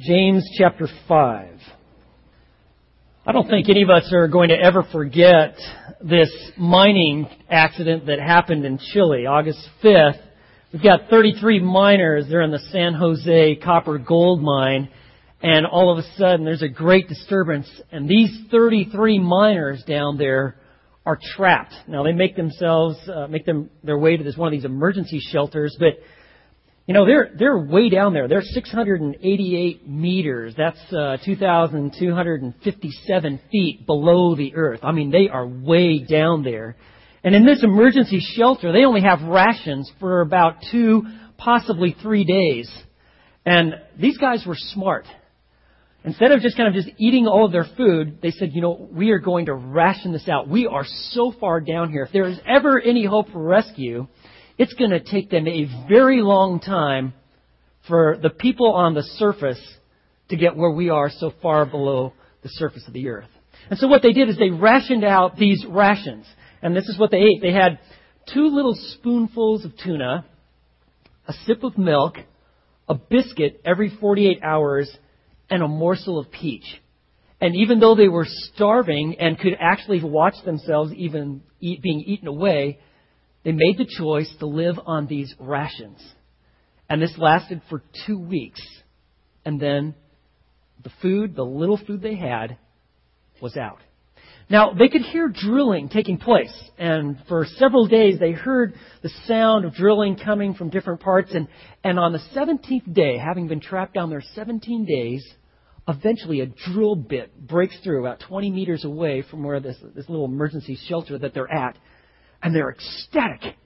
James chapter 5. I don't think any of us are going to ever forget this mining accident that happened in Chile, August 5th. We've got 33 miners. They're in the San Jose copper gold mine. And all of a sudden, there's a great disturbance. And these 33 miners down there are trapped. Now, they make themselves, uh, make them their way to this one of these emergency shelters, but you know, they're, they're way down there. They're 688 meters. That's uh, 2,257 feet below the earth. I mean, they are way down there. And in this emergency shelter, they only have rations for about two, possibly three days. And these guys were smart. Instead of just kind of just eating all of their food, they said, you know, we are going to ration this out. We are so far down here. If there is ever any hope for rescue, it's going to take them a very long time for the people on the surface to get where we are so far below the surface of the earth. And so what they did is they rationed out these rations. And this is what they ate. They had two little spoonfuls of tuna, a sip of milk, a biscuit every 48 hours, and a morsel of peach. And even though they were starving and could actually watch themselves even eat, being eaten away, they made the choice to live on these rations. And this lasted for two weeks. And then the food, the little food they had, was out. Now, they could hear drilling taking place, and for several days they heard the sound of drilling coming from different parts, and, and on the 17th day, having been trapped down there 17 days, eventually a drill bit breaks through about 20 meters away from where this, this little emergency shelter that they're at, and they're ecstatic.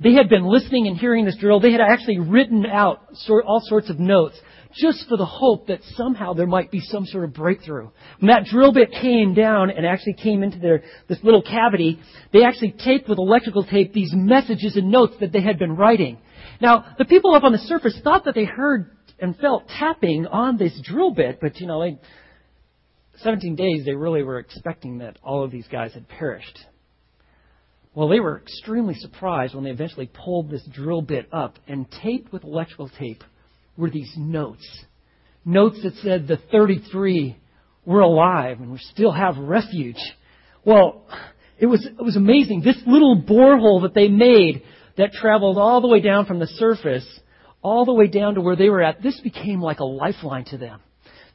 They had been listening and hearing this drill. They had actually written out all sorts of notes just for the hope that somehow there might be some sort of breakthrough. When that drill bit came down and actually came into their, this little cavity, they actually taped with electrical tape these messages and notes that they had been writing. Now, the people up on the surface thought that they heard and felt tapping on this drill bit, but you know, like 17 days, they really were expecting that all of these guys had perished. Well, they were extremely surprised when they eventually pulled this drill bit up and taped with electrical tape were these notes. Notes that said the 33 were alive and we still have refuge. Well, it was, it was amazing. This little borehole that they made that traveled all the way down from the surface, all the way down to where they were at, this became like a lifeline to them.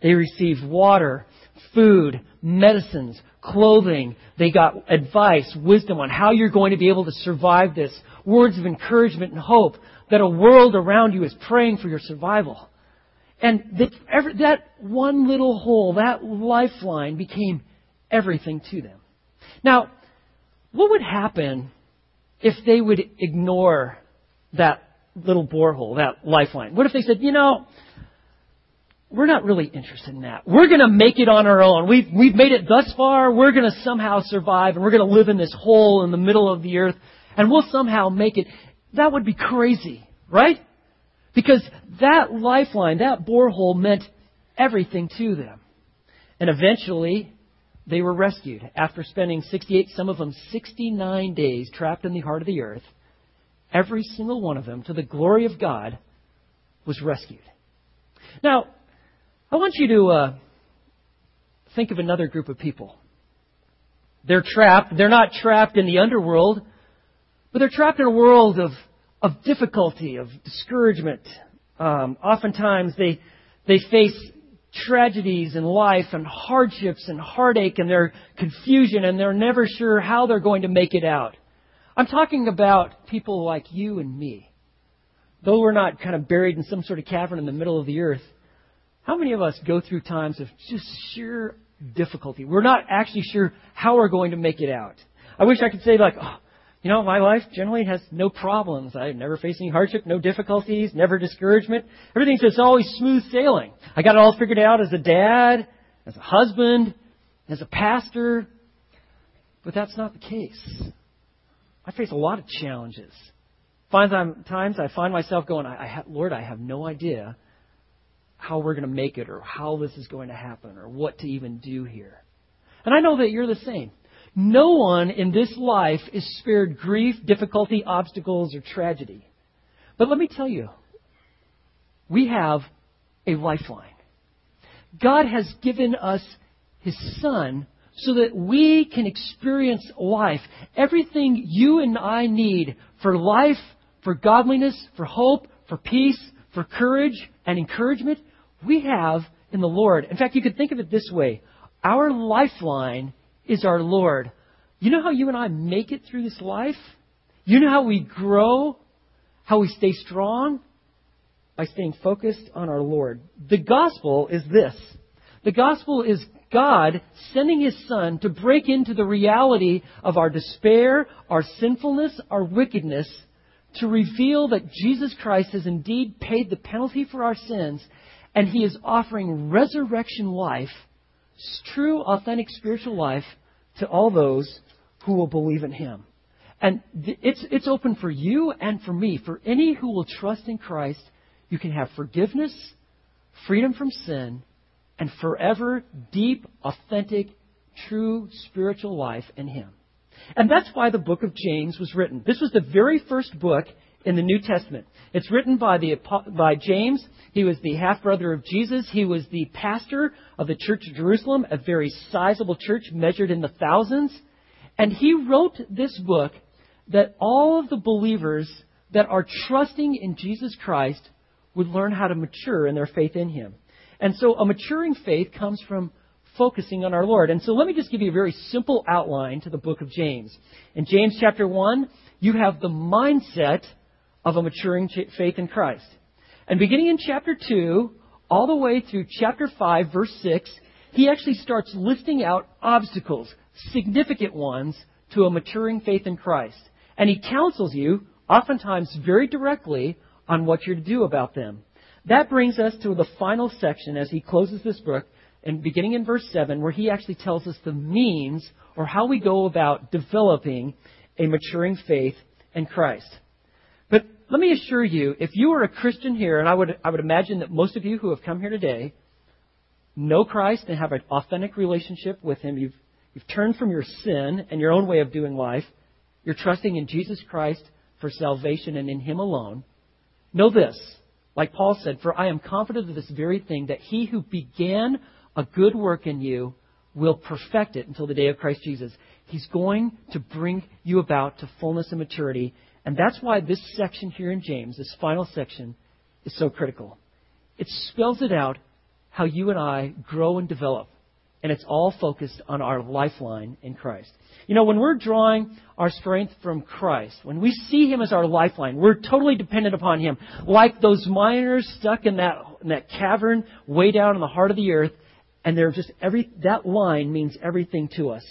They received water, food, medicines, clothing. They got advice, wisdom on how you're going to be able to survive this. Words of encouragement and hope that a world around you is praying for your survival. And that, one little hole, that lifeline became everything to them. Now, what would happen if they would ignore that little borehole, that lifeline? What if they said, you know, we're not really interested in that. We're going to make it on our own. We've, we've made it thus far. We're going to somehow survive and we're going to live in this hole in the middle of the earth and we'll somehow make it. That would be crazy, right? Because that lifeline, that borehole meant everything to them. And eventually, they were rescued. After spending 68, some of them 69 days trapped in the heart of the earth, every single one of them, to the glory of God, was rescued. Now, I want you to uh, think of another group of people. They're trapped. They're not trapped in the underworld, but they're trapped in a world of, of difficulty, of discouragement. Um, oftentimes they, they face tragedies in life and hardships and heartache and their confusion and they're never sure how they're going to make it out. I'm talking about people like you and me. Though we're not kind of buried in some sort of cavern in the middle of the earth, how many of us go through times of just sheer difficulty? We're not actually sure how we're going to make it out. I wish I could say like, oh, you know, my life generally has no problems. I never face any hardship, no difficulties, never discouragement. Everything's just always smooth sailing. I got it all figured out as a dad, as a husband, as a pastor. But that's not the case. I face a lot of challenges. Find times I find myself going, I, I, Lord, I have no idea how we're going to make it or how this is going to happen or what to even do here. And I know that you're the same. No one in this life is spared grief, difficulty, obstacles, or tragedy. But let me tell you, we have a lifeline. God has given us His Son so that we can experience life. Everything you and I need for life, for godliness, for hope, for peace, for courage and encouragement, we have in the Lord. In fact, you could think of it this way. Our lifeline is our Lord. You know how you and I make it through this life? You know how we grow? How we stay strong? By staying focused on our Lord. The gospel is this. The gospel is God sending His Son to break into the reality of our despair, our sinfulness, our wickedness, to reveal that Jesus Christ has indeed paid the penalty for our sins, and He is offering resurrection life, true, authentic spiritual life, to all those who will believe in Him. And it's, it's open for you and for me. For any who will trust in Christ, you can have forgiveness, freedom from sin, and forever deep, authentic, true spiritual life in Him. And that's why the book of James was written. This was the very first book in the New Testament. It's written by, the, by James. He was the half brother of Jesus. He was the pastor of the Church of Jerusalem, a very sizable church measured in the thousands. And he wrote this book that all of the believers that are trusting in Jesus Christ would learn how to mature in their faith in Him. And so a maturing faith comes from focusing on our Lord. And so let me just give you a very simple outline to the book of James. In James chapter 1, you have the mindset of a maturing faith in Christ. And beginning in chapter 2, all the way through chapter 5, verse 6, he actually starts listing out obstacles, significant ones, to a maturing faith in Christ. And he counsels you, oftentimes very directly, on what you're to do about them. That brings us to the final section as he closes this book, and beginning in verse 7, where he actually tells us the means or how we go about developing a maturing faith in Christ. Let me assure you, if you are a Christian here, and I would, I would imagine that most of you who have come here today know Christ and have an authentic relationship with Him, you've, you've turned from your sin and your own way of doing life, you're trusting in Jesus Christ for salvation and in Him alone. Know this, like Paul said, for I am confident of this very thing, that he who began a good work in you will perfect it until the day of Christ Jesus. He's going to bring you about to fullness and maturity. And that's why this section here in James, this final section, is so critical. It spells it out how you and I grow and develop. And it's all focused on our lifeline in Christ. You know, when we're drawing our strength from Christ, when we see Him as our lifeline, we're totally dependent upon Him. Like those miners stuck in that, in that cavern way down in the heart of the earth, and they're just every, that line means everything to us.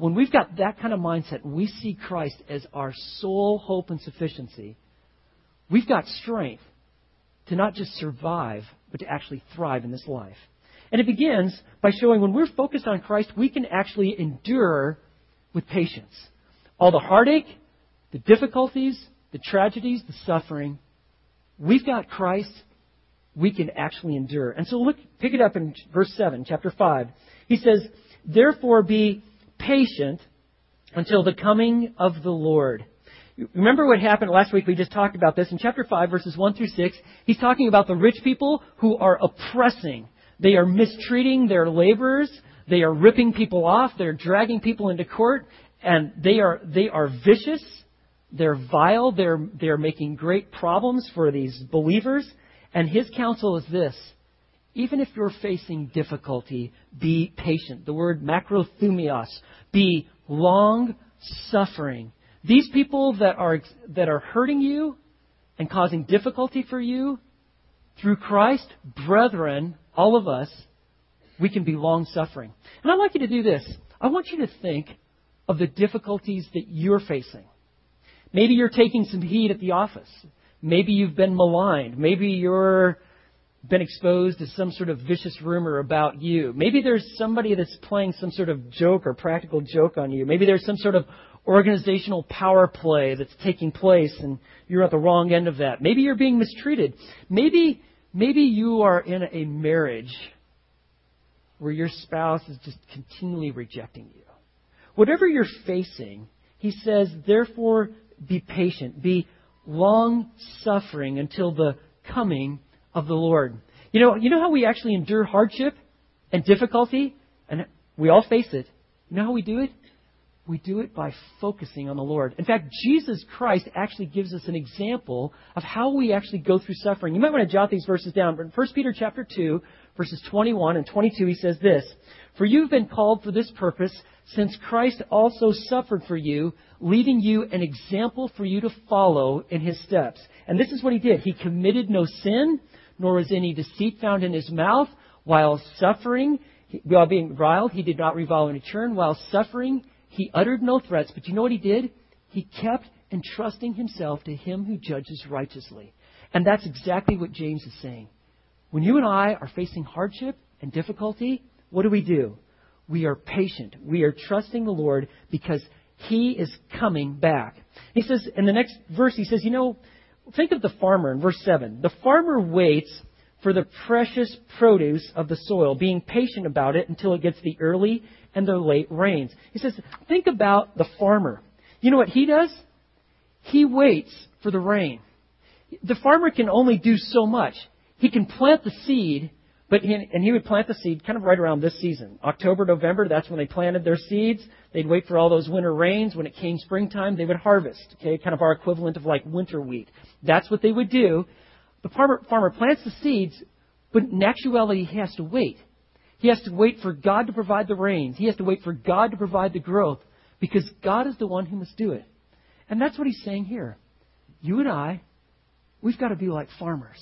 When we've got that kind of mindset, we see Christ as our sole hope and sufficiency, we've got strength to not just survive, but to actually thrive in this life. And it begins by showing when we're focused on Christ, we can actually endure with patience. All the heartache, the difficulties, the tragedies, the suffering, we've got Christ, we can actually endure. And so look, pick it up in verse 7, chapter 5. He says, Therefore be patient until the coming of the Lord. Remember what happened last week? We just talked about this. In chapter 5, verses 1 through 6, he's talking about the rich people who are oppressing. They are mistreating their laborers. They are ripping people off. They're dragging people into court. And they are, they are vicious. They're vile. They're, they're making great problems for these believers. And his counsel is this. Even if you're facing difficulty, be patient. The word makrothumos. Be long suffering. These people that are, that are hurting you and causing difficulty for you, through Christ, brethren, all of us, we can be long suffering. And I'd like you to do this. I want you to think of the difficulties that you're facing. Maybe you're taking some heat at the office. Maybe you've been maligned. Maybe you're been exposed to some sort of vicious rumor about you. Maybe there's somebody that's playing some sort of joke or practical joke on you. Maybe there's some sort of organizational power play that's taking place and you're at the wrong end of that. Maybe you're being mistreated. Maybe maybe you are in a marriage where your spouse is just continually rejecting you. Whatever you're facing, he says, therefore be patient, be long suffering until the coming of the Lord. You know, you know how we actually endure hardship and difficulty? And we all face it. You know how we do it? We do it by focusing on the Lord. In fact, Jesus Christ actually gives us an example of how we actually go through suffering. You might want to jot these verses down. But in 1 Peter chapter 2, verses 21 and 22, he says this, For you've been called for this purpose, since Christ also suffered for you, leaving you an example for you to follow in his steps. And this is what he did. He committed no sin, nor was any deceit found in his mouth. While suffering, while being reviled, he did not revile in return. While suffering, he uttered no threats. But you know what he did? He kept entrusting himself to him who judges righteously. And that's exactly what James is saying. When you and I are facing hardship and difficulty, what do we do? We are patient. We are trusting the Lord because He is coming back. He says, in the next verse, he says, you know, think of the farmer in verse 7. The farmer waits for the precious produce of the soil, being patient about it until it gets the early and the late rains. He says, think about the farmer. You know what he does? He waits for the rain. The farmer can only do so much. He can plant the seed, but he, and he would plant the seed kind of right around this season. October, November, that's when they planted their seeds. They'd wait for all those winter rains. When it came springtime, they would harvest. Okay, kind of our equivalent of like winter wheat. That's what they would do. The farmer, farmer plants the seeds, but in actuality, he has to wait. He has to wait for God to provide the rains. He has to wait for God to provide the growth because God is the one who must do it. And that's what he's saying here. You and I, we've got to be like farmers.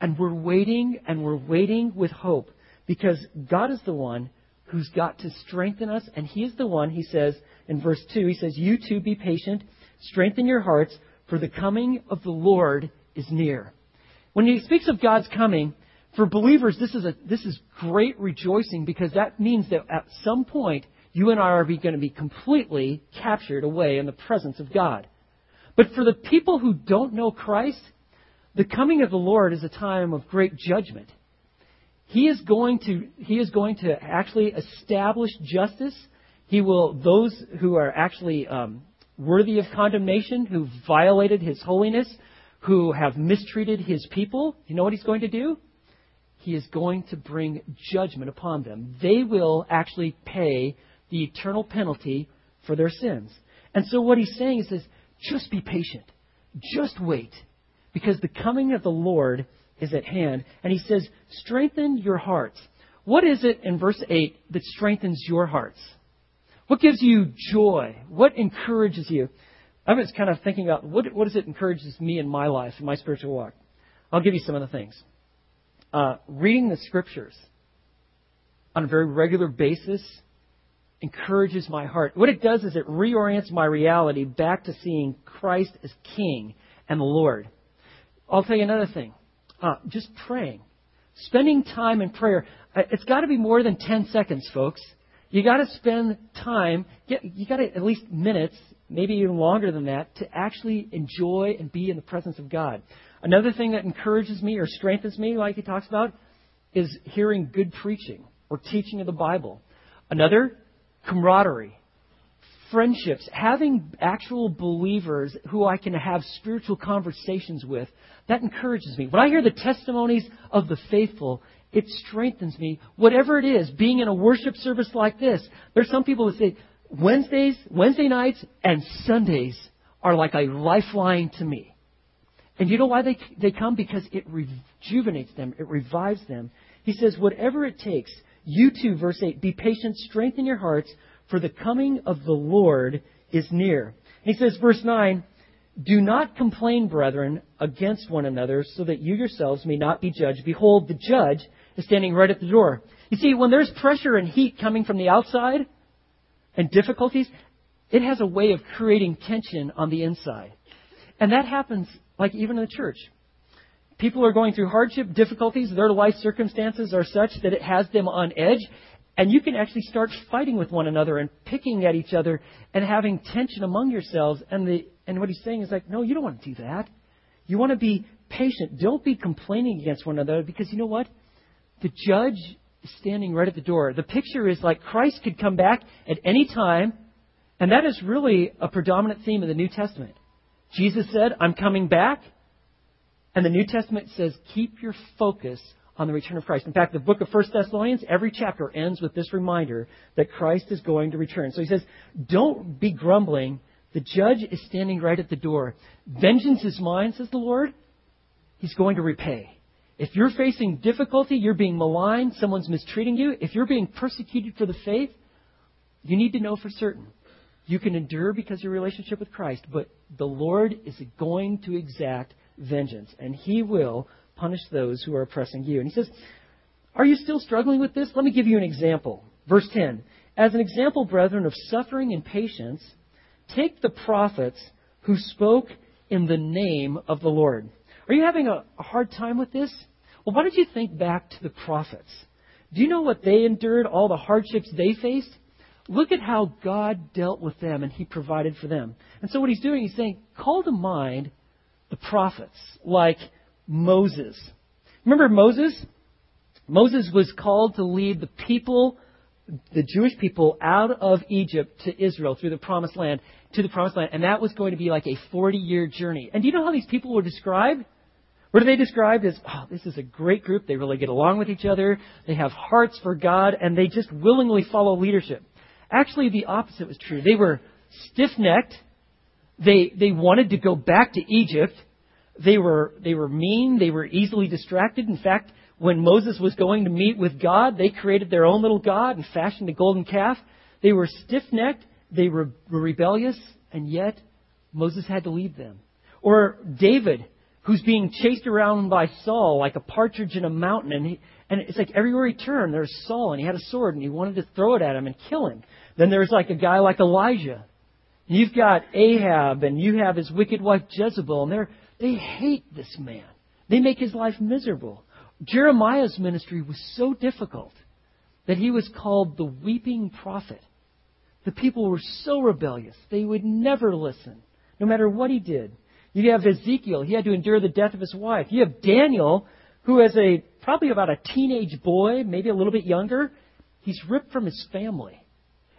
And we're waiting and we're waiting with hope because God is the one who's got to strengthen us. And He is the one, He says in verse 2, He says, You too be patient, strengthen your hearts, for the coming of the Lord is near. When He speaks of God's coming, for believers, this is, a, this is great rejoicing because that means that at some point, you and I are going to be completely captured away in the presence of God. But for the people who don't know Christ, the coming of the Lord is a time of great judgment. He is going to, he is going to actually establish justice. He will, those who are actually um, worthy of condemnation, who violated his holiness, who have mistreated his people, you know what he's going to do? he is going to bring judgment upon them. They will actually pay the eternal penalty for their sins. And so what he's saying is, just be patient. Just wait. Because the coming of the Lord is at hand. And he says, strengthen your hearts. What is it in verse 8 that strengthens your hearts? What gives you joy? What encourages you? I was kind of thinking about what, what does it encourages me in my life, in my spiritual walk? I'll give you some of the things uh, reading the scriptures on a very regular basis encourages my heart. What it does is it reorients my reality back to seeing Christ as King and the Lord. I'll tell you another thing. Uh, just praying. Spending time in prayer. Uh, it's got to be more than 10 seconds, folks. You got to spend time, get, you got to at least minutes, maybe even longer than that, to actually enjoy and be in the presence of God. Another thing that encourages me or strengthens me, like he talks about, is hearing good preaching or teaching of the Bible. Another, camaraderie, friendships, having actual believers who I can have spiritual conversations with, that encourages me. When I hear the testimonies of the faithful, it strengthens me. Whatever it is, being in a worship service like this, there's some people who say Wednesdays, Wednesday nights, and Sundays are like a lifeline to me. And you know why they, they come? Because it rejuvenates them, it revives them. He says, whatever it takes, you too, verse 8, be patient, strengthen your hearts, for the coming of the Lord is near. He says, verse 9, do not complain, brethren, against one another, so that you yourselves may not be judged. Behold, the judge is standing right at the door. You see, when there's pressure and heat coming from the outside and difficulties, it has a way of creating tension on the inside. And that happens like even in the church. People are going through hardship, difficulties, their life circumstances are such that it has them on edge, and you can actually start fighting with one another and picking at each other and having tension among yourselves. And, the, and what he's saying is like, no, you don't want to do that. You want to be patient. Don't be complaining against one another because you know what? The judge is standing right at the door. The picture is like Christ could come back at any time, and that is really a predominant theme of the New Testament. Jesus said, I'm coming back. And the New Testament says, keep your focus on the return of Christ. In fact, the book of 1 Thessalonians, every chapter ends with this reminder that Christ is going to return. So he says, don't be grumbling. The judge is standing right at the door. Vengeance is mine, says the Lord. He's going to repay. If you're facing difficulty, you're being maligned, someone's mistreating you, if you're being persecuted for the faith, you need to know for certain. You can endure because of your relationship with Christ, but the Lord is going to exact vengeance, and He will punish those who are oppressing you. And He says, Are you still struggling with this? Let me give you an example. Verse 10 As an example, brethren, of suffering and patience, take the prophets who spoke in the name of the Lord. Are you having a, hard time with this? Well, why don't you think back to the prophets? Do you know what they endured, all the hardships they faced? Look at how God dealt with them and He provided for them. And so what He's doing, He's saying, call to mind the prophets like Moses. Remember Moses? Moses was called to lead the people, the Jewish people, out of Egypt to Israel through the promised land, to the promised land. And that was going to be like a 40 year journey. And do you know how these people were described? What are they described as? Oh, this is a great group. They really get along with each other. They have hearts for God, and they just willingly follow leadership. Actually, the opposite was true. They were stiff necked. They, they wanted to go back to Egypt. They were, they were mean. They were easily distracted. In fact, when Moses was going to meet with God, they created their own little God and fashioned a golden calf. They were stiff necked. They were rebellious. And yet, Moses had to lead them. Or David who's being chased around by Saul like a partridge in a mountain. And, he, and it's like everywhere he turned, there's Saul, and he had a sword, and he wanted to throw it at him and kill him. Then there's like a guy like Elijah. You've got Ahab, and you have his wicked wife Jezebel, and they're, they hate this man. They make his life miserable. Jeremiah's ministry was so difficult that he was called the weeping prophet. The people were so rebellious, they would never listen, no matter what he did. You have Ezekiel. He had to endure the death of his wife. You have Daniel, who as a probably about a teenage boy, maybe a little bit younger, he's ripped from his family.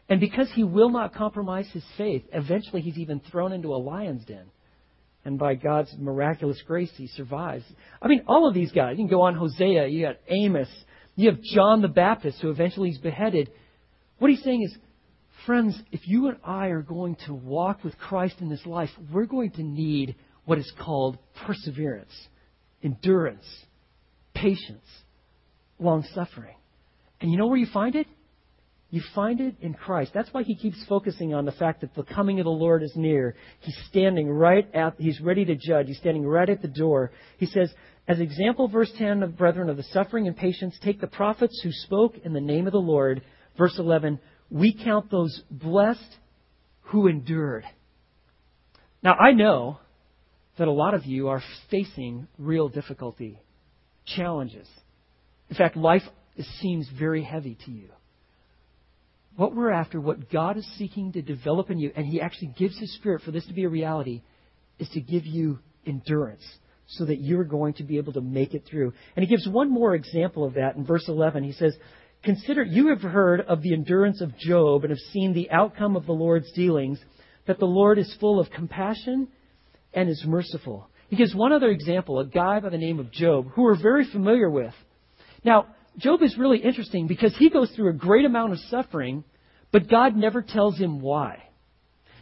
And because he will not compromise his faith, eventually he's even thrown into a lion's den. And by God's miraculous grace, he survives. I mean, all of these guys. You can go on Hosea, you got Amos, you have John the Baptist, who eventually is beheaded. What he's saying is, Friends, if you and I are going to walk with Christ in this life, we're going to need what is called perseverance, endurance, patience, long suffering. And you know where you find it? You find it in Christ. That's why he keeps focusing on the fact that the coming of the Lord is near. He's standing right at, he's ready to judge. He's standing right at the door. He says, as example, verse 10 of brethren of the suffering and patience, take the prophets who spoke in the name of the Lord. Verse 11, we count those blessed who endured. Now, I know that a lot of you are facing real difficulty, challenges. In fact, life seems very heavy to you. What we're after, what God is seeking to develop in you, and He actually gives His Spirit for this to be a reality, is to give you endurance so that you're going to be able to make it through. And He gives one more example of that in verse 11. He says, Consider, you have heard of the endurance of Job and have seen the outcome of the Lord's dealings, that the Lord is full of compassion and is merciful. He gives one other example, a guy by the name of Job, who we're very familiar with. Now, Job is really interesting because he goes through a great amount of suffering, but God never tells him why.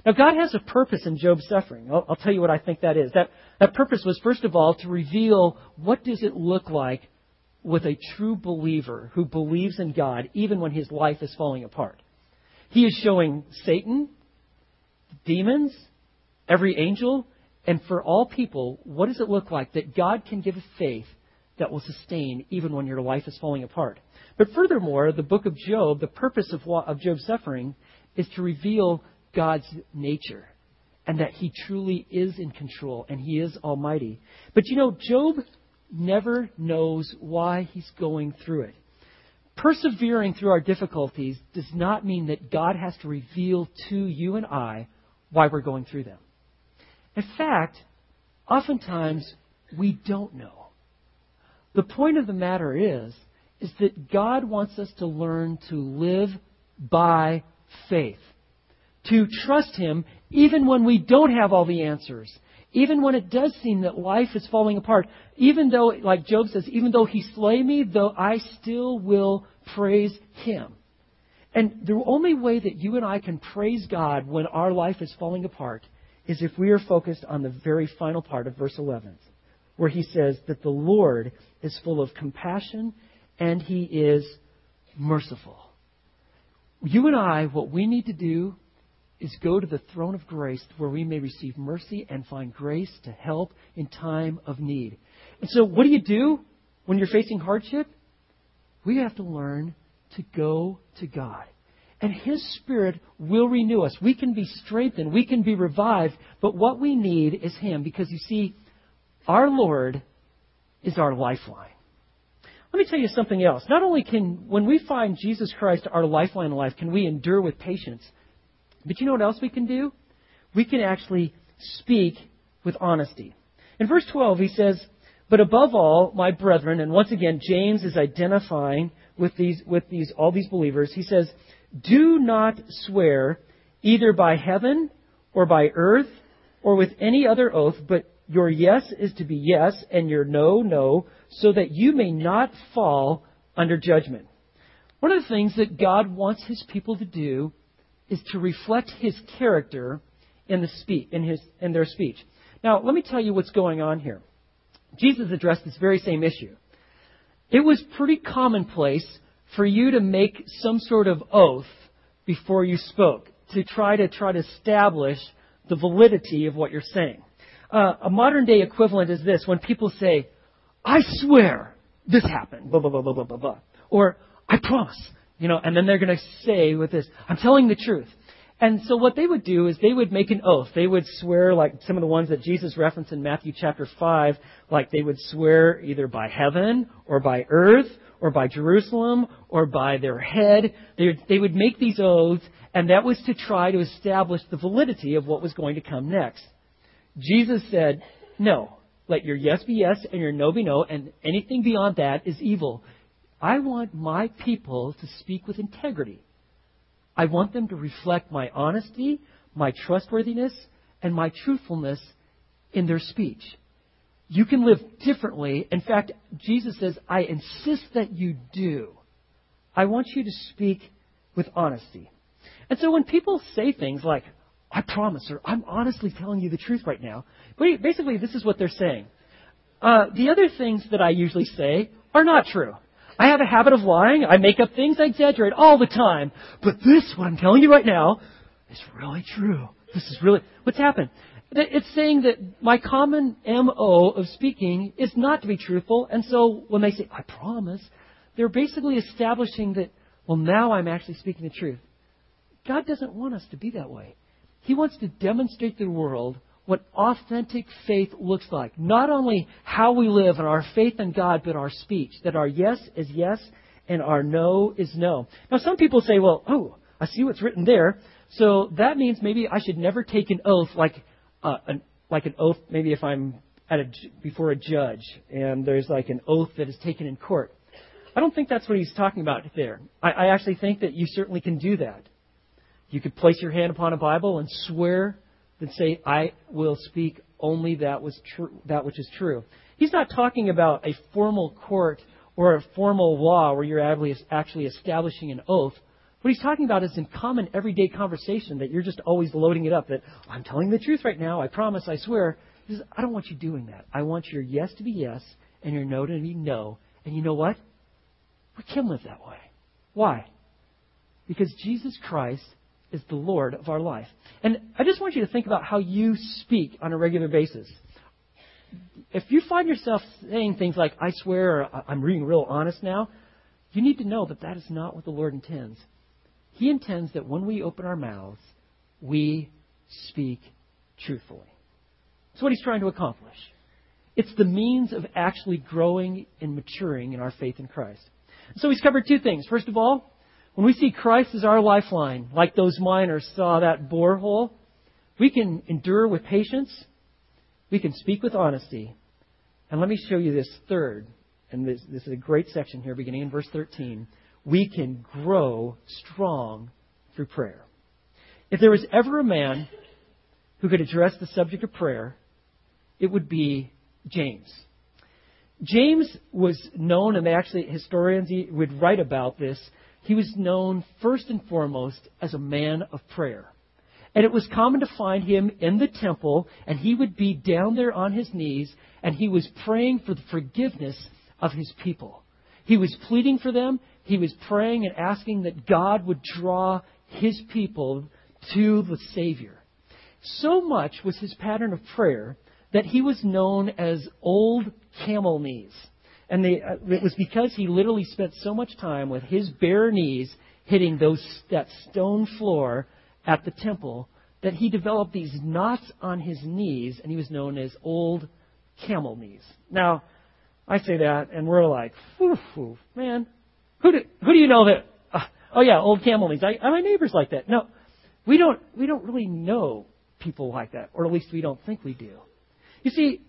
Now, God has a purpose in Job's suffering. I'll, I'll, tell you what I think that is. That, that purpose was, first of all, to reveal what does it look like with a true believer who believes in God even when his life is falling apart. He is showing Satan, demons, every angel, and for all people, what does it look like that God can give faith that will sustain even when your life is falling apart? But furthermore, the book of Job, the purpose of, of Job's suffering is to reveal God's nature and that he truly is in control and he is almighty. But you know, Job never knows why he's going through it. Persevering through our difficulties does not mean that God has to reveal to you and I why we're going through them. In fact, oftentimes we don't know. The point of the matter is, is that God wants us to learn to live by faith. To trust Him even when we don't have all the answers even when it does seem that life is falling apart, even though, like Job says, even though he slay me, though I still will praise him. And the only way that you and I can praise God when our life is falling apart is if we are focused on the very final part of verse 11, where he says that the Lord is full of compassion and he is merciful. You and I, what we need to do is go to the throne of grace where we may receive mercy and find grace to help in time of need. And so, what do you do when you're facing hardship? We have to learn to go to God. And His Spirit will renew us. We can be strengthened, we can be revived, but what we need is Him because you see, our Lord is our lifeline. Let me tell you something else. Not only can, when we find Jesus Christ our lifeline in life, can we endure with patience, but you know what else we can do? We can actually speak with honesty. In verse 12, he says, But above all, my brethren, and once again, James is identifying with these, with these, all these believers. He says, Do not swear either by heaven or by earth or with any other oath, but your yes is to be yes and your no, no, so that you may not fall under judgment. One of the things that God wants his people to do is to reflect his character in the speech, in his in their speech. Now, let me tell you what's going on here. Jesus addressed this very same issue. It was pretty commonplace for you to make some sort of oath before you spoke to try to try to establish the validity of what you're saying. Uh, a modern day equivalent is this: when people say, "I swear this happened," blah blah blah blah blah blah, blah. or "I promise," you know, and then they're going to say with this, "I'm telling the truth." And so what they would do is they would make an oath. They would swear like some of the ones that Jesus referenced in Matthew chapter 5, like they would swear either by heaven or by earth or by Jerusalem or by their head. They would, they would make these oaths and that was to try to establish the validity of what was going to come next. Jesus said, no. Let your yes be yes and your no be no and anything beyond that is evil. I want my people to speak with integrity. I want them to reflect my honesty, my trustworthiness, and my truthfulness in their speech. You can live differently. In fact, Jesus says, I insist that you do. I want you to speak with honesty. And so when people say things like, I promise, or I'm honestly telling you the truth right now, basically this is what they're saying. Uh, the other things that I usually say are not true. I have a habit of lying. I make up things. I exaggerate all the time. But this, what I'm telling you right now, is really true. This is really, what's happened? It's saying that my common MO of speaking is not to be truthful. And so when they say, I promise, they're basically establishing that, well, now I'm actually speaking the truth. God doesn't want us to be that way. He wants to demonstrate to the world what authentic faith looks like. Not only how we live and our faith in God, but our speech. That our yes is yes and our no is no. Now, some people say, well, oh, I see what's written there. So that means maybe I should never take an oath like, uh, an, like an oath, maybe if I'm at a, before a judge and there's like an oath that is taken in court. I don't think that's what he's talking about there. I, I actually think that you certainly can do that. You could place your hand upon a Bible and swear and say, I will speak only that, was true, that which is true. He's not talking about a formal court or a formal law where you're actually establishing an oath. What he's talking about is in common everyday conversation that you're just always loading it up that I'm telling the truth right now, I promise, I swear. He says, I don't want you doing that. I want your yes to be yes and your no to be no. And you know what? We can live that way. Why? Because Jesus Christ is the Lord of our life. And I just want you to think about how you speak on a regular basis. If you find yourself saying things like, I swear, or I'm being real honest now, you need to know that that is not what the Lord intends. He intends that when we open our mouths, we speak truthfully. That's what He's trying to accomplish. It's the means of actually growing and maturing in our faith in Christ. So He's covered two things. First of all, when we see Christ as our lifeline, like those miners saw that borehole, we can endure with patience. We can speak with honesty. And let me show you this third, and this, this is a great section here, beginning in verse 13. We can grow strong through prayer. If there was ever a man who could address the subject of prayer, it would be James. James was known, and actually, historians would write about this, he was known first and foremost as a man of prayer. And it was common to find him in the temple, and he would be down there on his knees, and he was praying for the forgiveness of his people. He was pleading for them. He was praying and asking that God would draw his people to the Savior. So much was his pattern of prayer that he was known as Old Camel Knees. And they, uh, it was because he literally spent so much time with his bare knees hitting those, that stone floor at the temple that he developed these knots on his knees, and he was known as Old Camel Knees. Now, I say that, and we're like, whew, whew, man, who do, who do you know that? Uh, oh yeah, Old Camel Knees. I, my neighbor's like that. No, we don't. We don't really know people like that, or at least we don't think we do. You see,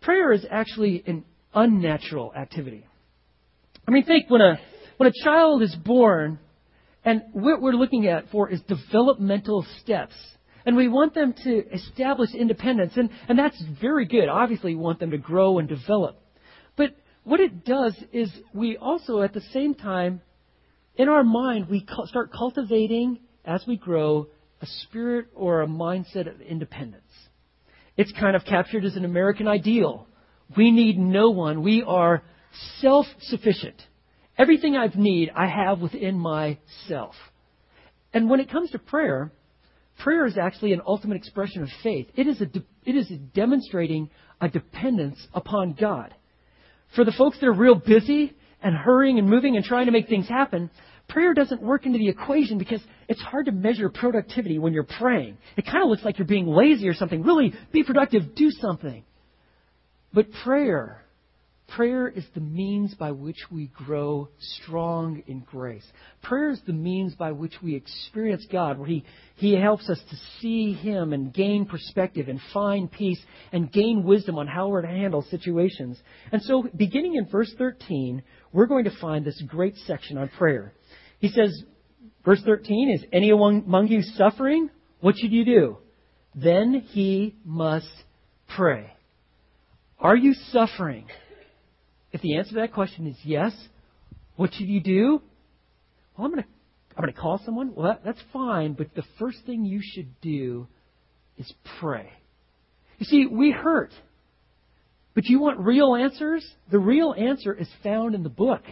prayer is actually an unnatural activity. I mean, think when a when a child is born, and what we're looking at for is developmental steps. And we want them to establish independence, and, and that's very good. Obviously, we want them to grow and develop. But what it does is we also, at the same time, in our mind, we start cultivating, as we grow, a spirit or a mindset of independence. It's kind of captured as an American ideal. We need no one. We are self sufficient. Everything I need, I have within myself. And when it comes to prayer, prayer is actually an ultimate expression of faith. It is, a de- it is demonstrating a dependence upon God. For the folks that are real busy and hurrying and moving and trying to make things happen, prayer doesn't work into the equation because it's hard to measure productivity when you're praying. It kind of looks like you're being lazy or something. Really, be productive, do something. But prayer, prayer is the means by which we grow strong in grace. Prayer is the means by which we experience God, where He, he helps us to see Him and gain perspective and find peace and gain wisdom on how we're to handle situations. And so, beginning in verse 13, we're going to find this great section on prayer. He says, verse 13, Is anyone among you suffering? What should you do? Then he must pray. Are you suffering? If the answer to that question is yes, what should you do? Well, I'm going to I'm going to call someone. Well, that, that's fine, but the first thing you should do is pray. You see, we hurt. But you want real answers? The real answer is found in the book.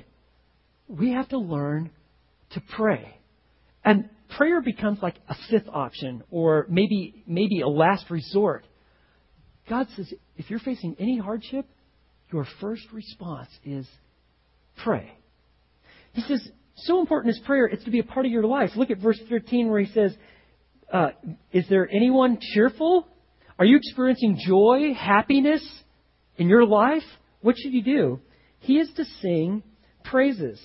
We have to learn to pray. And prayer becomes like a fifth option or maybe maybe a last resort. God says if you're facing any hardship, your first response is pray. He says, so important is prayer, it's to be a part of your life. Look at verse 13 where he says, uh, Is there anyone cheerful? Are you experiencing joy, happiness in your life? What should you do? He is to sing praises.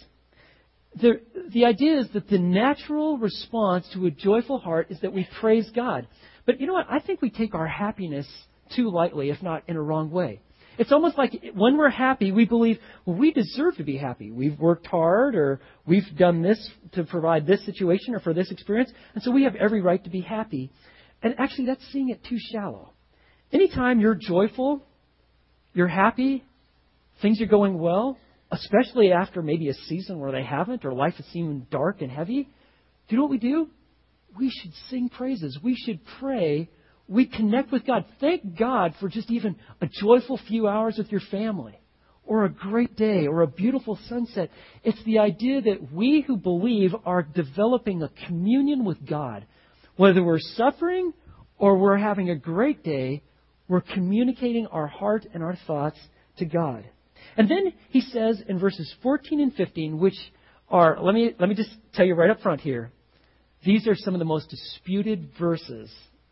The, the idea is that the natural response to a joyful heart is that we praise God. But you know what? I think we take our happiness too lightly, if not in a wrong way. It's almost like when we're happy, we believe, well, we deserve to be happy. We've worked hard, or we've done this to provide this situation or for this experience, and so we have every right to be happy. And actually, that's seeing it too shallow. Anytime you're joyful, you're happy, things are going well, especially after maybe a season where they haven't, or life has seemed dark and heavy, do you know what we do? We should sing praises. We should pray we connect with God. Thank God for just even a joyful few hours with your family, or a great day, or a beautiful sunset. It's the idea that we who believe are developing a communion with God. Whether we're suffering or we're having a great day, we're communicating our heart and our thoughts to God. And then he says in verses 14 and 15, which are, let me, let me just tell you right up front here, these are some of the most disputed verses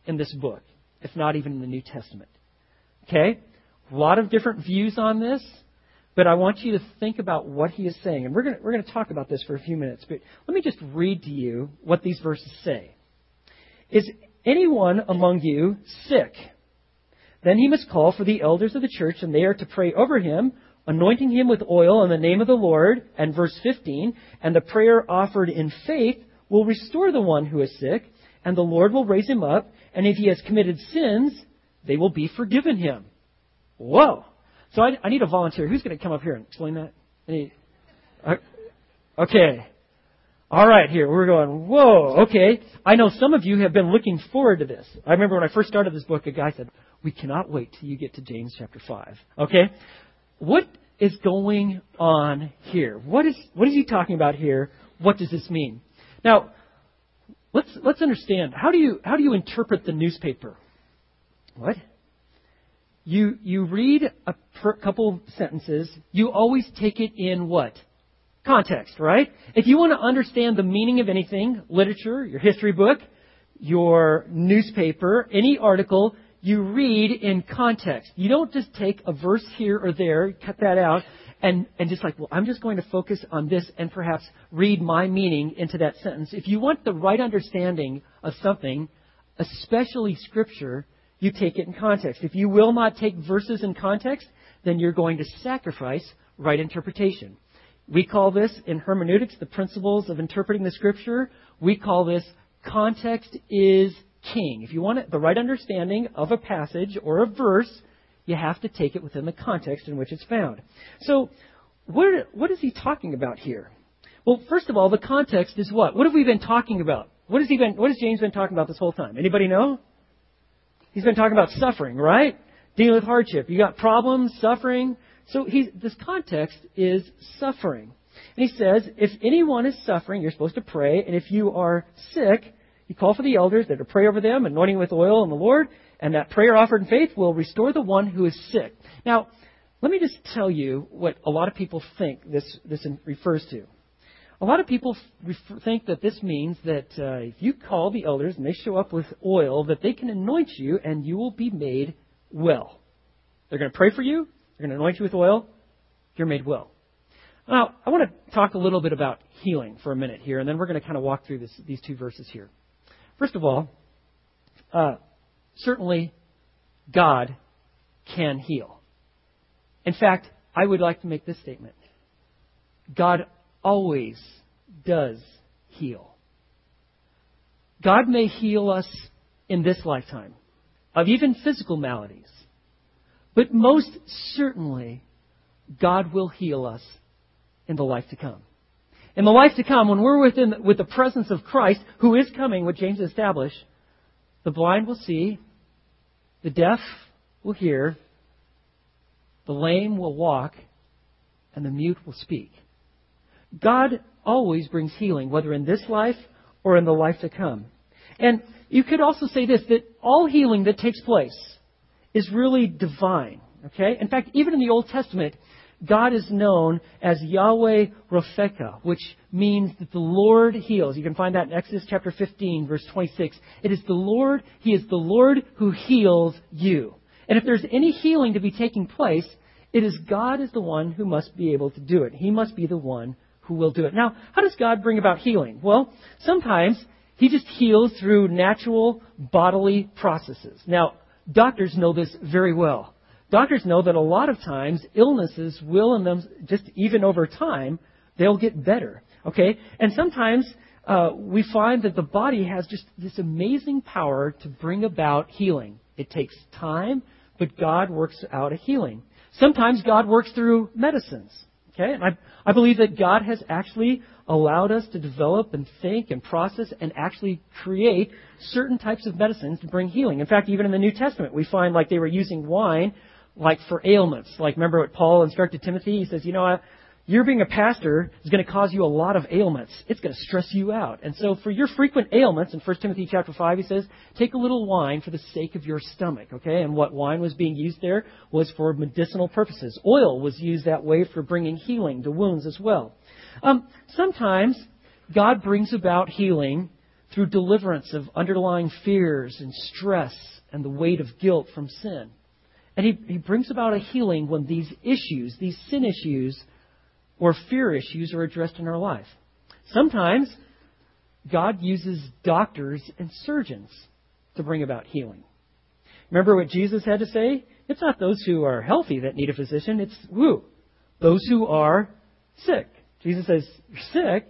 in this book, if not even in the New Testament. Okay? A lot of different views on this, but I want you to think about what he is saying. And we're going we're to talk about this for a few minutes, but let me just read to you what these verses say. Is anyone among you sick? Then he must call for the elders of the church, and they are to pray over him, anointing him with oil in the name of the Lord. And verse 15, and the prayer offered in faith will restore the one who is sick, and the Lord will raise him up, and if he has committed sins, they will be forgiven him. Whoa. So I, I need a volunteer. Who's going to come up here and explain that? Any, okay. All right, here we're going. Whoa, okay. I know some of you have been looking forward to this. I remember when I first started this book, a guy said, "We cannot wait till you get to James chapter five." Okay, what is going on here? What is what is he talking about here? What does this mean? Now, let's let's understand. How do you how do you interpret the newspaper? What? You you read a per, couple sentences. You always take it in what? context, right? If you want to understand the meaning of anything, literature, your history book, your newspaper, any article, you read in context. You don't just take a verse here or there, cut that out, and, and just like, well, I'm just going to focus on this and perhaps read my meaning into that sentence. If you want the right understanding of something, especially scripture, you take it in context. If you will not take verses in context, then you're going to sacrifice right interpretation. We call this in hermeneutics the principles of interpreting the scripture. We call this context is king. If you want the right understanding of a passage or a verse, you have to take it within the context in which it's found. So, what, what is he talking about here? Well, first of all, the context is what? What have we been talking about? What has he been? What has James been talking about this whole time? Anybody know? He's been talking about suffering, right? Dealing with hardship. You got problems, suffering. So this context is suffering. And he says, if anyone is suffering, you're supposed to pray, and if you are sick, you call for the elders that to pray over them, anointing with oil in the Lord, and that prayer offered in faith will restore the one who is sick. Now, let me just tell you what a lot of people think this, this refers to. A lot of people refer, think that this means that uh, if you call the elders and they show up with oil, that they can anoint you and you will be made well. They're going to pray for you, they're going to anoint you with oil. You're made well. Now, I want to talk a little bit about healing for a minute here, and then we're going to kind of walk through this, these two verses here. First of all, uh, certainly God can heal. In fact, I would like to make this statement God always does heal. God may heal us in this lifetime of even physical maladies. But most certainly, God will heal us in the life to come. In the life to come, when we're within, with the presence of Christ, who is coming, what James established, the blind will see, the deaf will hear, the lame will walk, and the mute will speak. God always brings healing, whether in this life or in the life to come. And you could also say this, that all healing that takes place is really divine. Okay? In fact, even in the Old Testament, God is known as Yahweh Ropheka, which means that the Lord heals. You can find that in Exodus chapter 15, verse 26. It is the Lord, He is the Lord who heals you. And if there's any healing to be taking place, it is God is the one who must be able to do it. He must be the one who will do it. Now, how does God bring about healing? Well, sometimes He just heals through natural bodily processes. Now, Doctors know this very well. Doctors know that a lot of times illnesses will in them just even over time they'll get better. Okay, and sometimes uh, we find that the body has just this amazing power to bring about healing. It takes time, but God works out a healing. Sometimes God works through medicines. Okay, and I, I believe that God has actually allowed us to develop and think and process and actually create certain types of medicines to bring healing. In fact, even in the New Testament, we find like they were using wine like for ailments. Like remember what Paul instructed Timothy? He says, you know, you're being a pastor is going to cause you a lot of ailments. It's going to stress you out. And so for your frequent ailments, in 1 Timothy chapter 5, he says, take a little wine for the sake of your stomach, okay? And what wine was being used there was for medicinal purposes. Oil was used that way for bringing healing to wounds as well. Um, sometimes God brings about healing through deliverance of underlying fears and stress and the weight of guilt from sin. And he, he brings about a healing when these issues, these sin issues, or fear issues are addressed in our life. Sometimes God uses doctors and surgeons to bring about healing. Remember what Jesus had to say? It's not those who are healthy that need a physician, it's who? Those who are sick. Jesus says, You're sick,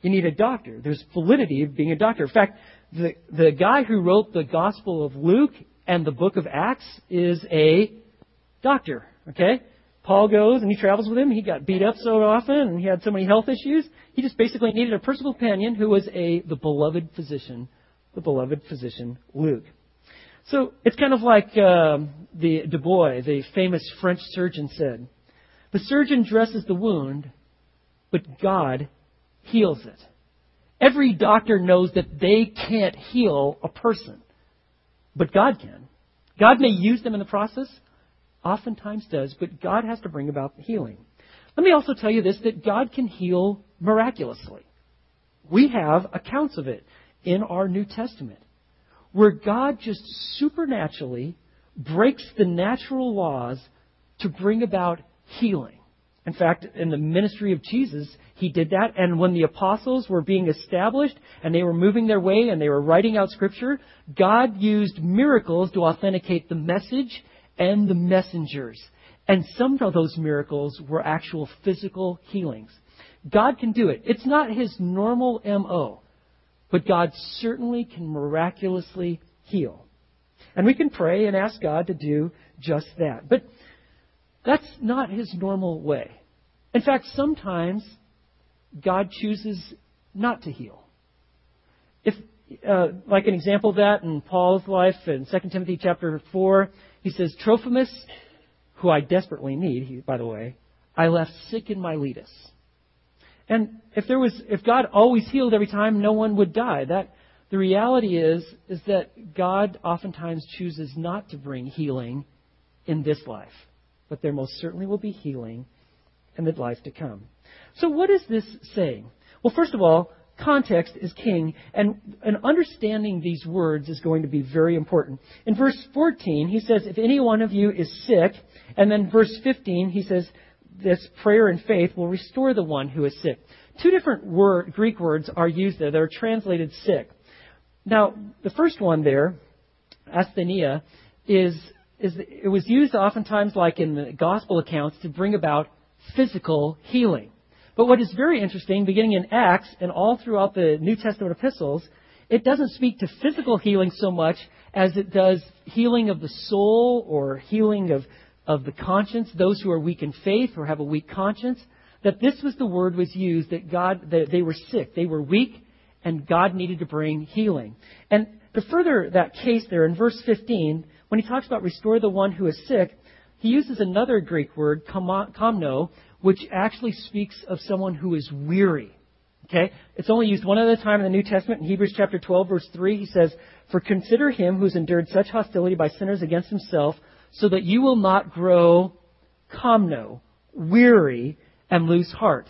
you need a doctor. There's validity of being a doctor. In fact, the, the guy who wrote the Gospel of Luke and the book of Acts is a doctor. Okay? Paul goes and he travels with him. He got beat up so often and he had so many health issues. He just basically needed a personal companion who was a the beloved physician, the beloved physician Luke. So it's kind of like uh, the Du Bois, the famous French surgeon, said: "The surgeon dresses the wound, but God heals it." Every doctor knows that they can't heal a person, but God can. God may use them in the process, oftentimes does, but God has to bring about healing. Let me also tell you this that God can heal miraculously. We have accounts of it in our New Testament where God just supernaturally breaks the natural laws to bring about healing. In fact, in the ministry of Jesus, he did that. And when the apostles were being established and they were moving their way and they were writing out scripture, God used miracles to authenticate the message and the messengers. And some of those miracles were actual physical healings. God can do it. It's not his normal MO, but God certainly can miraculously heal. And we can pray and ask God to do just that. But that's not his normal way. In fact, sometimes God chooses not to heal. If, uh, like an example of that in Paul's life in 2 Timothy chapter 4, he says, Trophimus, who I desperately need, he, by the way, I left sick in Miletus. And if there was, if God always healed every time, no one would die. That, the reality is, is that God oftentimes chooses not to bring healing in this life. But there most certainly will be healing in the life to come. So what is this saying? Well, first of all, context is king, and, and understanding these words is going to be very important. In verse 14, he says, If any one of you is sick, and then verse 15, he says, This prayer and faith will restore the one who is sick. Two different word, Greek words are used there They're translated sick. Now, the first one there, asthenia, is, is it was used oftentimes, like in the gospel accounts, to bring about physical healing. But what is very interesting, beginning in Acts and all throughout the New Testament epistles, it doesn't speak to physical healing so much as it does healing of the soul or healing of, of the conscience, those who are weak in faith or have a weak conscience. That this was the word was used that God, that they were sick, they were weak, and God needed to bring healing. And to further that case there in verse 15, when he talks about restore the one who is sick, he uses another Greek word, komno, which actually speaks of someone who is weary. Okay? It's only used one other time in the New Testament. In Hebrews chapter 12, verse 3, he says, For consider him who's endured such hostility by sinners against himself, so that you will not grow komno, weary, and lose heart.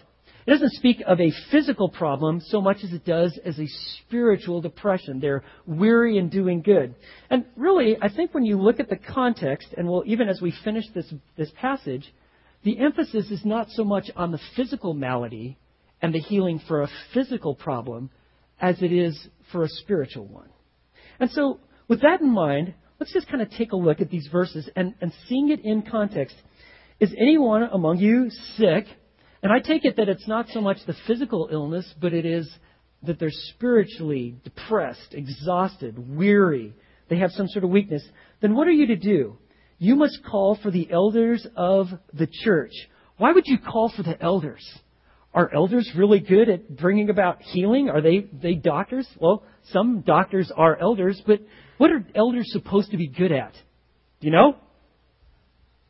It doesn't speak of a physical problem so much as it does as a spiritual depression. They're weary and doing good. And really, I think when you look at the context, and well, even as we finish this, this passage, the emphasis is not so much on the physical malady and the healing for a physical problem as it is for a spiritual one. And so, with that in mind, let's just kind of take a look at these verses and, and seeing it in context. Is anyone among you sick? And I take it that it's not so much the physical illness, but it is that they're spiritually depressed, exhausted, weary, they have some sort of weakness. Then what are you to do? you must call for the elders of the church. Why would you call for the elders? Are elders really good at bringing about healing? Are they, they doctors? Well, some doctors are elders, but what are elders supposed to be good at? Do you know?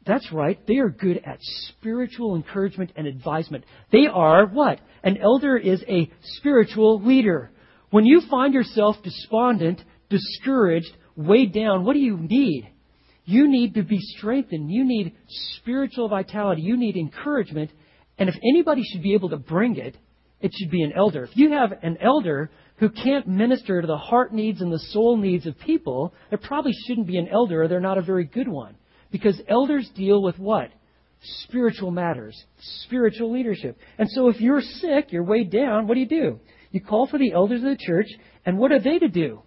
That's right. They are good at spiritual encouragement and advisement. They are what? An elder is a spiritual leader. When you find yourself despondent, discouraged, weighed down, what do you need? You need to be strengthened. You need spiritual vitality. You need encouragement. And if anybody should be able to bring it, it should be an elder. If you have an elder who can't minister to the heart needs and the soul needs of people, there probably shouldn't be an elder or they're not a very good one. Because elders deal with what? Spiritual matters, spiritual leadership. And so if you're sick, you're weighed down, what do you do? You call for the elders of the church, and what are they to do?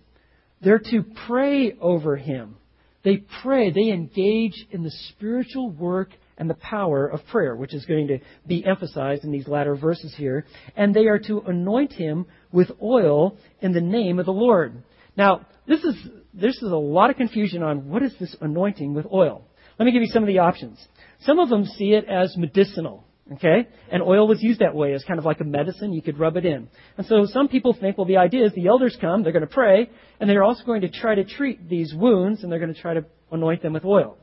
They're to pray over him. They pray, they engage in the spiritual work and the power of prayer, which is going to be emphasized in these latter verses here. And they are to anoint him with oil in the name of the Lord. Now, this is, this is a lot of confusion on what is this anointing with oil. Let me give you some of the options. Some of them see it as medicinal. Okay? And oil was used that way as kind of like a medicine. You could rub it in. And so some people think, well, the idea is the elders come, they're going to pray, and they're also going to try to treat these wounds, and they're going to try to anoint them with oil.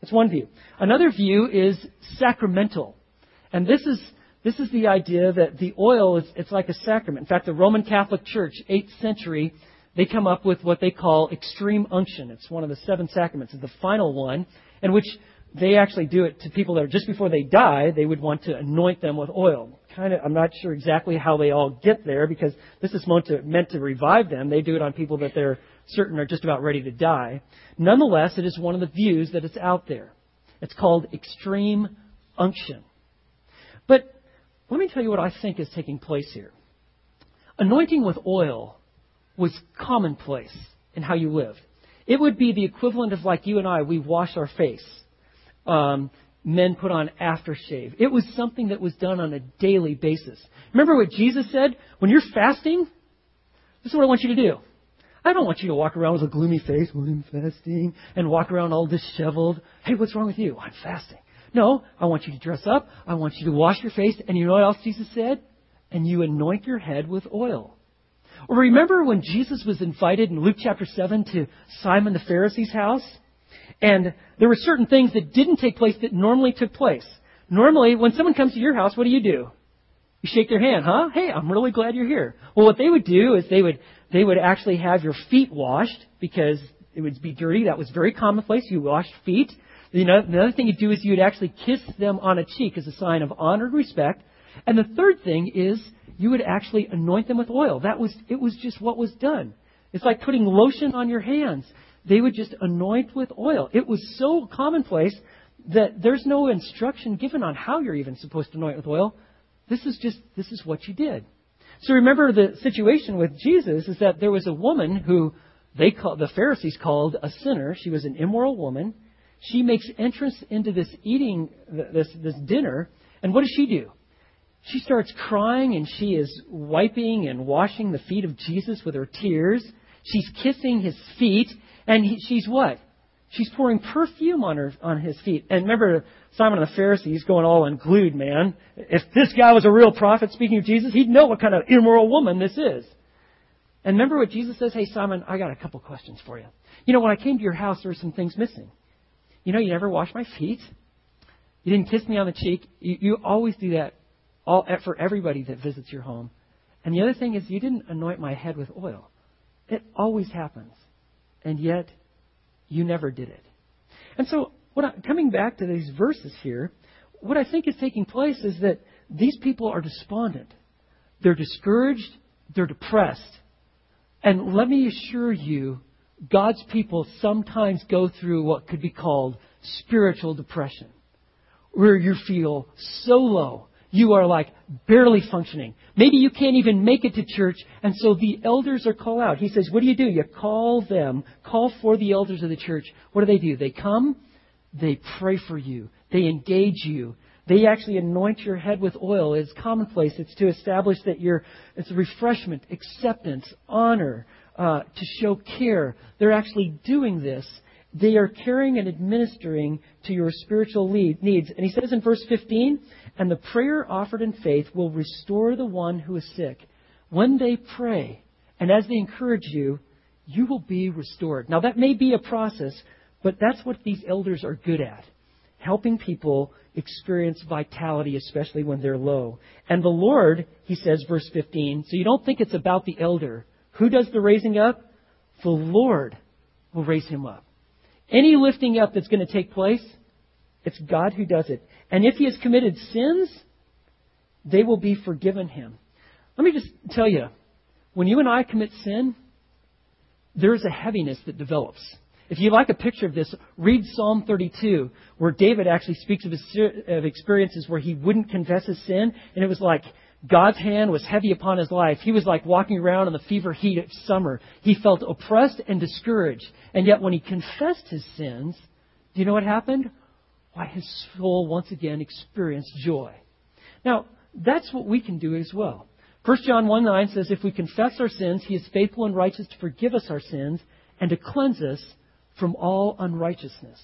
That's one view. Another view is sacramental. And this is, this is the idea that the oil is, it's like a sacrament. In fact, the Roman Catholic Church, 8th century, they come up with what they call extreme unction. It's one of the seven sacraments. It's the final one, in which they actually do it to people that are just before they die, they would want to anoint them with oil. Kind of, I'm not sure exactly how they all get there because this is meant to, meant to revive them. They do it on people that they're certain are just about ready to die. Nonetheless, it is one of the views that is out there. It's called extreme unction. But let me tell you what I think is taking place here. Anointing with oil was commonplace in how you lived. It would be the equivalent of like you and I, we wash our face um, men put on aftershave. It was something that was done on a daily basis. Remember what Jesus said? When you're fasting, this is what I want you to do. I don't want you to walk around with a gloomy face when I'm fasting and walk around all disheveled. Hey, what's wrong with you? I'm fasting. No, I want you to dress up. I want you to wash your face. And you know what else Jesus said? And you anoint your head with oil. Or remember when Jesus was invited in Luke chapter 7 to Simon the Pharisee's house? And there were certain things that didn't take place that normally took place. Normally, when someone comes to your house, what do you do? You shake their hand, huh? Hey, I'm really glad you're here. Well, what they would do is they would they would actually have your feet washed because it would be dirty. That was very commonplace. You washed feet. You know, the other thing you'd do is you would actually kiss them on a cheek as a sign of honor and respect. And the third thing is you would actually anoint them with oil. That was it was just what was done. It's like putting lotion on your hands they would just anoint with oil. It was so commonplace that there's no instruction given on how you're even supposed to anoint with oil. This is just, this is what you did. So remember the situation with Jesus is that there was a woman who they call, the Pharisees called a sinner. She was an immoral woman. She makes entrance into this eating, this, this dinner, and what does she do? She starts crying and she is wiping and washing the feet of Jesus with her tears. She's kissing his feet and he, she's what? She's pouring perfume on her on his feet. And remember, Simon the Pharisee, he's going all unglued, man. If this guy was a real prophet speaking of Jesus, he'd know what kind of immoral woman this is. And remember what Jesus says? Hey, Simon, I got a couple questions for you. You know, when I came to your house, there were some things missing. You know, you never washed my feet. You didn't kiss me on the cheek. You, you always do that all, for everybody that visits your home. And the other thing is, you didn't anoint my head with oil. It always happens and yet you never did it. And so, what I, coming back to these verses here, what I think is taking place is that these people are despondent. They're discouraged. They're depressed. And let me assure you, God's people sometimes go through what could be called spiritual depression, where you feel so low, you are like barely functioning. Maybe you can't even make it to church, and so the elders are called out. He says, What do you do? You call them, call for the elders of the church. What do they do? They come, they pray for you, they engage you. They actually anoint your head with oil. It's commonplace. It's to establish that you're, it's a refreshment, acceptance, honor, uh, to show care. They're actually doing this they are caring and administering to your spiritual needs. And he says in verse 15, and the prayer offered in faith will restore the one who is sick. When they pray, and as they encourage you, you will be restored. Now, that may be a process, but that's what these elders are good at helping people experience vitality, especially when they're low. And the Lord, he says, verse 15, so you don't think it's about the elder. Who does the raising up? The Lord will raise him up. Any lifting up that's going to take place, it's God who does it. And if he has committed sins, they will be forgiven him. Let me just tell you, when you and I commit sin, there is a heaviness that develops. If you like a picture of this, read Psalm 32, where David actually speaks of, his, of experiences where he wouldn't confess his sin, and it was like God's hand was heavy upon his life. He was like walking around in the fever heat of summer. He felt oppressed and discouraged. And yet when he confessed his sins, do you know what happened? Why, his soul once again experienced joy. Now, that's what we can do as well. 1 John 1 9 says, If we confess our sins, he is faithful and righteous to forgive us our sins and to cleanse us from all unrighteousness.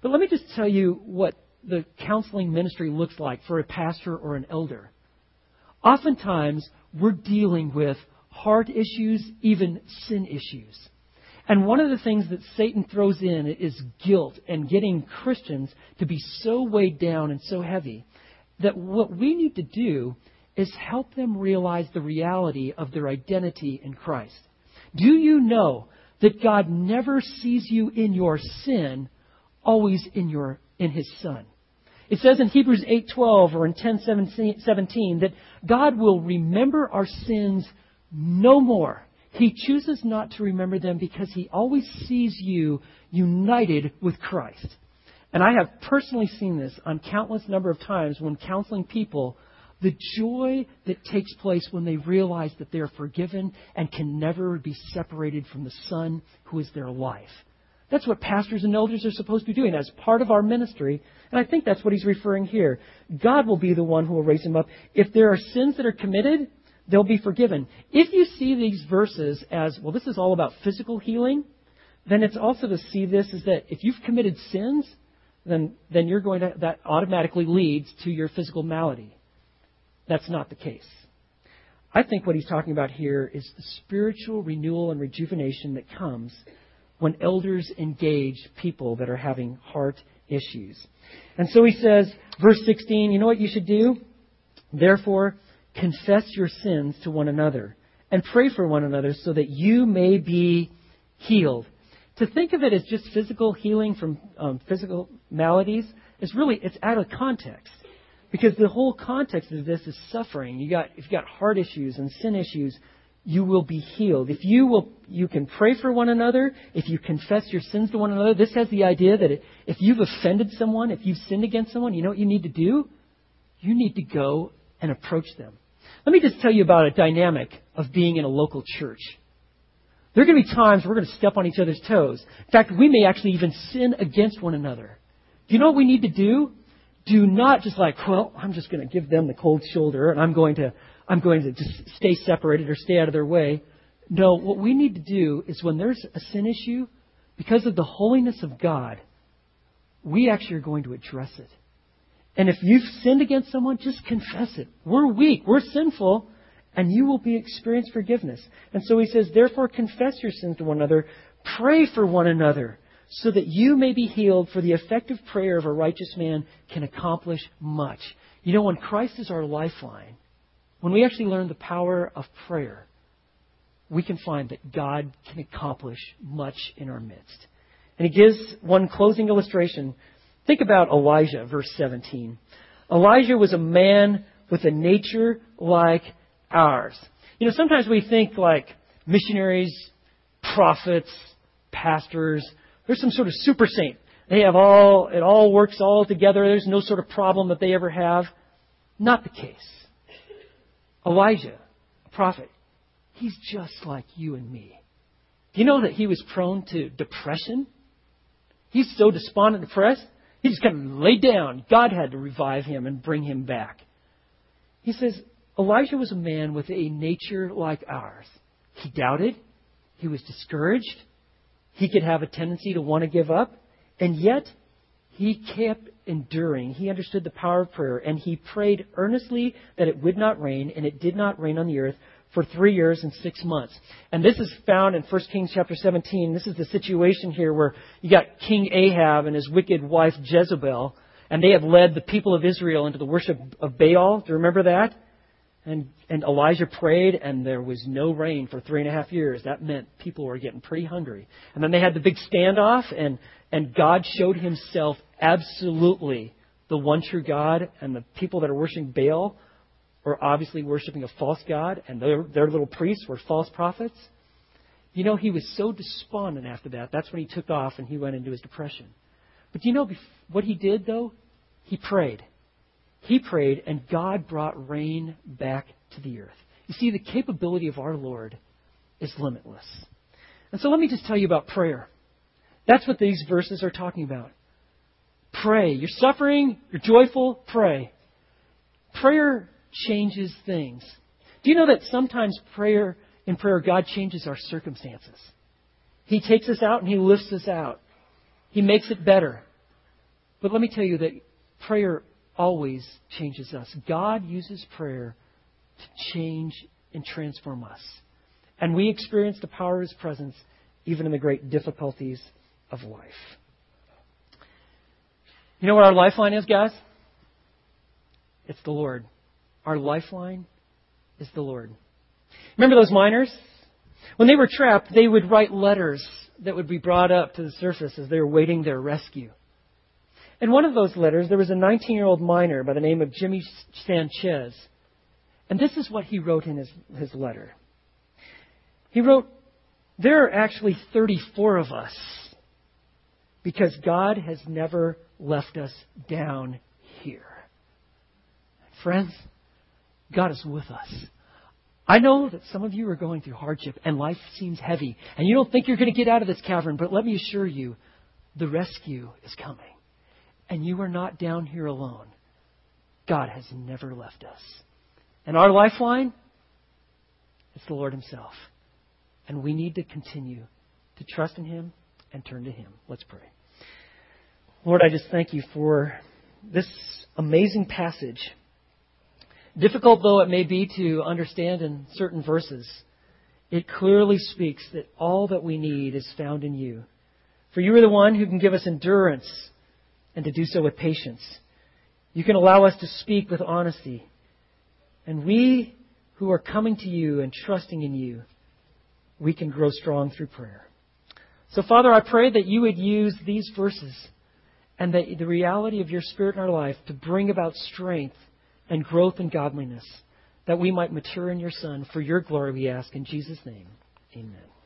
But let me just tell you what the counseling ministry looks like for a pastor or an elder. Oftentimes, we're dealing with heart issues, even sin issues. And one of the things that Satan throws in is guilt and getting Christians to be so weighed down and so heavy that what we need to do is help them realize the reality of their identity in Christ. Do you know that God never sees you in your sin, always in your in his son? It says in Hebrews 8:12 or in 10:17 that God will remember our sins no more. He chooses not to remember them because he always sees you united with Christ. And I have personally seen this on countless number of times when counseling people, the joy that takes place when they realize that they are forgiven and can never be separated from the Son who is their life. That's what pastors and elders are supposed to be doing as part of our ministry. And I think that's what he's referring here. God will be the one who will raise him up. If there are sins that are committed, they'll be forgiven. If you see these verses as, well, this is all about physical healing, then it's also to see this as that if you've committed sins, then, then you're going to, that automatically leads to your physical malady. That's not the case. I think what he's talking about here is the spiritual renewal and rejuvenation that comes when elders engage people that are having heart issues. And so he says, verse 16, you know what you should do? Therefore, confess your sins to one another and pray for one another so that you may be healed. To think of it as just physical healing from um, physical maladies is really it's out of context because the whole context of this is suffering. You got if you got heart issues and sin issues, you will be healed. If you will, you can pray for one another. If you confess your sins to one another, this has the idea that if you've offended someone, if you've sinned against someone, you know what you need to do? You need to go and approach them. Let me just tell you about a dynamic of being in a local church. There are going to be times we're going to step on each other's toes. In fact, we may actually even sin against one another. Do you know what we need to do? Do not just like, well, I'm just going to give them the cold shoulder and I'm going to, I'm going to just stay separated or stay out of their way. No, what we need to do is when there's a sin issue, because of the holiness of God, we actually are going to address it. And if you've sinned against someone, just confess it. We're weak, we're sinful, and you will be experience forgiveness. And so he says, therefore confess your sins to one another, pray for one another, so that you may be healed, for the effective prayer of a righteous man can accomplish much. You know, when Christ is our lifeline, when we actually learn the power of prayer, we can find that God can accomplish much in our midst. And he gives one closing illustration Think about Elijah, verse 17. Elijah was a man with a nature like ours. You know, sometimes we think like missionaries, prophets, pastors, there's some sort of super saint. They have all, it all works all together. There's no sort of problem that they ever have. Not the case. Elijah, a prophet, he's just like you and me. Do you know that he was prone to depression? He's so despondent, depressed. He just kind of laid down. God had to revive him and bring him back. He says, Elijah was a man with a nature like ours. He doubted. He was discouraged. He could have a tendency to want to give up. And yet, he kept enduring. He understood the power of prayer. And he prayed earnestly that it would not rain. And it did not rain on the earth for three years and six months. And this is found in 1 Kings chapter 17. This is the situation here where you got King Ahab and his wicked wife Jezebel, and they have led the people of Israel into the worship of Baal. Do you remember that? And, and Elijah prayed, and there was no rain for three and a half years. That meant people were getting pretty hungry. And then they had the big standoff, and, and God showed himself absolutely the one true God, and the people that are worshiping Baal were obviously worshiping a false God, and their, their little priests were false prophets. You know, he was so despondent after that. That's when he took off and he went into his depression. But do you know what he did, though? He prayed. He prayed, and God brought rain back to the earth. You see, the capability of our Lord is limitless. And so let me just tell you about prayer. That's what these verses are talking about. Pray. You're suffering, you're joyful, pray. Prayer changes things. Do you know that sometimes prayer in prayer God changes our circumstances? He takes us out and he lifts us out. He makes it better. But let me tell you that prayer always changes us. God uses prayer to change and transform us. And we experience the power of His presence even in the great difficulties of life. You know what our lifeline is, guys? It's the Lord. Our lifeline is the Lord. Remember those miners? When they were trapped, they would write letters that would be brought up to the surface as they were waiting their rescue. In one of those letters, there was a 19 year old miner by the name of Jimmy Sanchez. And this is what he wrote in his, his letter. He wrote, There are actually 34 of us because God has never left us down here. Friends, God is with us. I know that some of you are going through hardship and life seems heavy and you don't think you're going to get out of this cavern, but let me assure you, the rescue is coming. And you are not down here alone. God has never left us. And our lifeline is the Lord Himself. And we need to continue to trust in Him and turn to Him. Let's pray. Lord, I just thank you for this amazing passage. Difficult though it may be to understand in certain verses, it clearly speaks that all that we need is found in you. For you are the one who can give us endurance and to do so with patience. You can allow us to speak with honesty. And we who are coming to you and trusting in you, we can grow strong through prayer. So, Father, I pray that you would use these verses and the, reality of your Spirit in our life to bring about strength and growth in godliness, that we might mature in your Son. For your glory, we ask in Jesus' name. Amen.